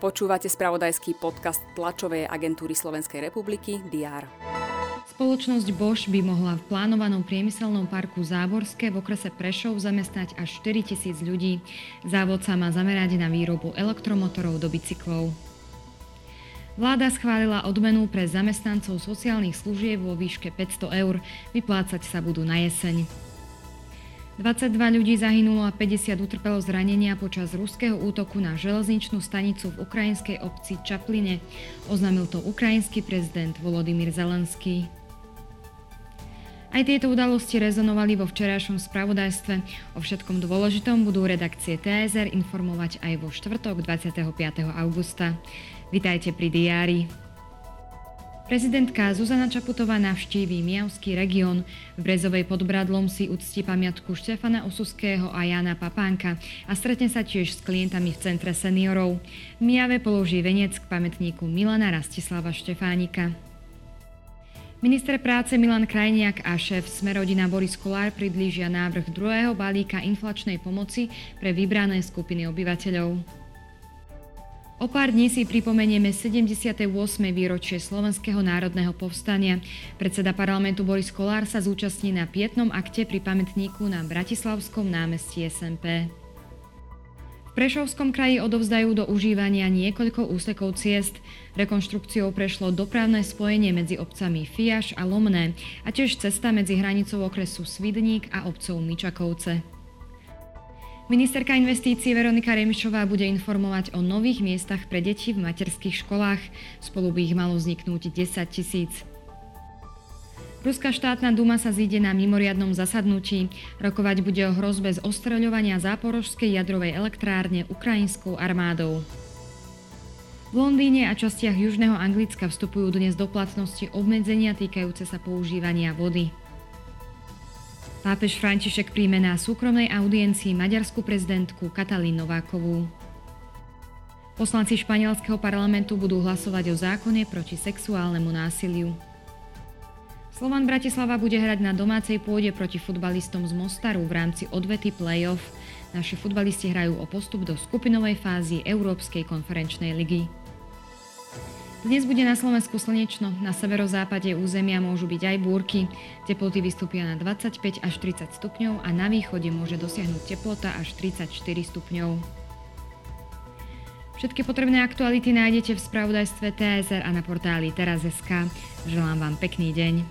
Počúvate spravodajský podcast tlačovej agentúry Slovenskej republiky DR. Spoločnosť Bosch by mohla v plánovanom priemyselnom parku Záborské v okrese Prešov zamestnať až 4 tisíc ľudí. Závod sa má zamerať na výrobu elektromotorov do bicyklov. Vláda schválila odmenu pre zamestnancov sociálnych služieb vo výške 500 eur. Vyplácať sa budú na jeseň. 22 ľudí zahynulo a 50 utrpelo zranenia počas ruského útoku na železničnú stanicu v ukrajinskej obci Čapline. Oznámil to ukrajinský prezident Volodymyr Zelenský. Aj tieto udalosti rezonovali vo včerajšom spravodajstve. O všetkom dôležitom budú redakcie TSR informovať aj vo štvrtok 25. augusta. Vitajte pri diári. Prezidentka Zuzana Čaputová navštíví Miavský región. V Brezovej pod Bradlom si uctí pamiatku Štefana Osuského a Jana Papánka a stretne sa tiež s klientami v Centre seniorov. V položí venec k pamätníku Milana Rastislava Štefánika. Minister práce Milan Krajniak a šéf Smerodina Boris Kolár priblížia návrh druhého balíka inflačnej pomoci pre vybrané skupiny obyvateľov. O pár dní si pripomenieme 78. výročie Slovenského národného povstania. Predseda parlamentu Boris Kolár sa zúčastní na pietnom akte pri pamätníku na Bratislavskom námestí SMP. V Prešovskom kraji odovzdajú do užívania niekoľko úsekov ciest. Rekonštrukciou prešlo dopravné spojenie medzi obcami Fiaš a Lomné a tiež cesta medzi hranicou okresu Svidník a obcov Mičakovce. Ministerka investícií Veronika Remišová bude informovať o nových miestach pre deti v materských školách. Spolu by ich malo vzniknúť 10 tisíc. Ruská štátna duma sa zíde na mimoriadnom zasadnutí. Rokovať bude o hrozbe z ostreľovania záporožskej jadrovej elektrárne ukrajinskou armádou. V Londýne a častiach južného Anglicka vstupujú dnes do platnosti obmedzenia týkajúce sa používania vody. Pápež František príjme na súkromnej audiencii maďarskú prezidentku Katalín Novákovú. Poslanci španielského parlamentu budú hlasovať o zákone proti sexuálnemu násiliu. Slovan Bratislava bude hrať na domácej pôde proti futbalistom z Mostaru v rámci odvety play-off. Naši futbalisti hrajú o postup do skupinovej fázy Európskej konferenčnej ligy. Dnes bude na Slovensku slnečno, na severozápade územia môžu byť aj búrky. Teploty vystúpia na 25 až 30 stupňov a na východe môže dosiahnuť teplota až 34 stupňov. Všetky potrebné aktuality nájdete v spravodajstve TSR a na portáli teraz.sk. Želám vám pekný deň.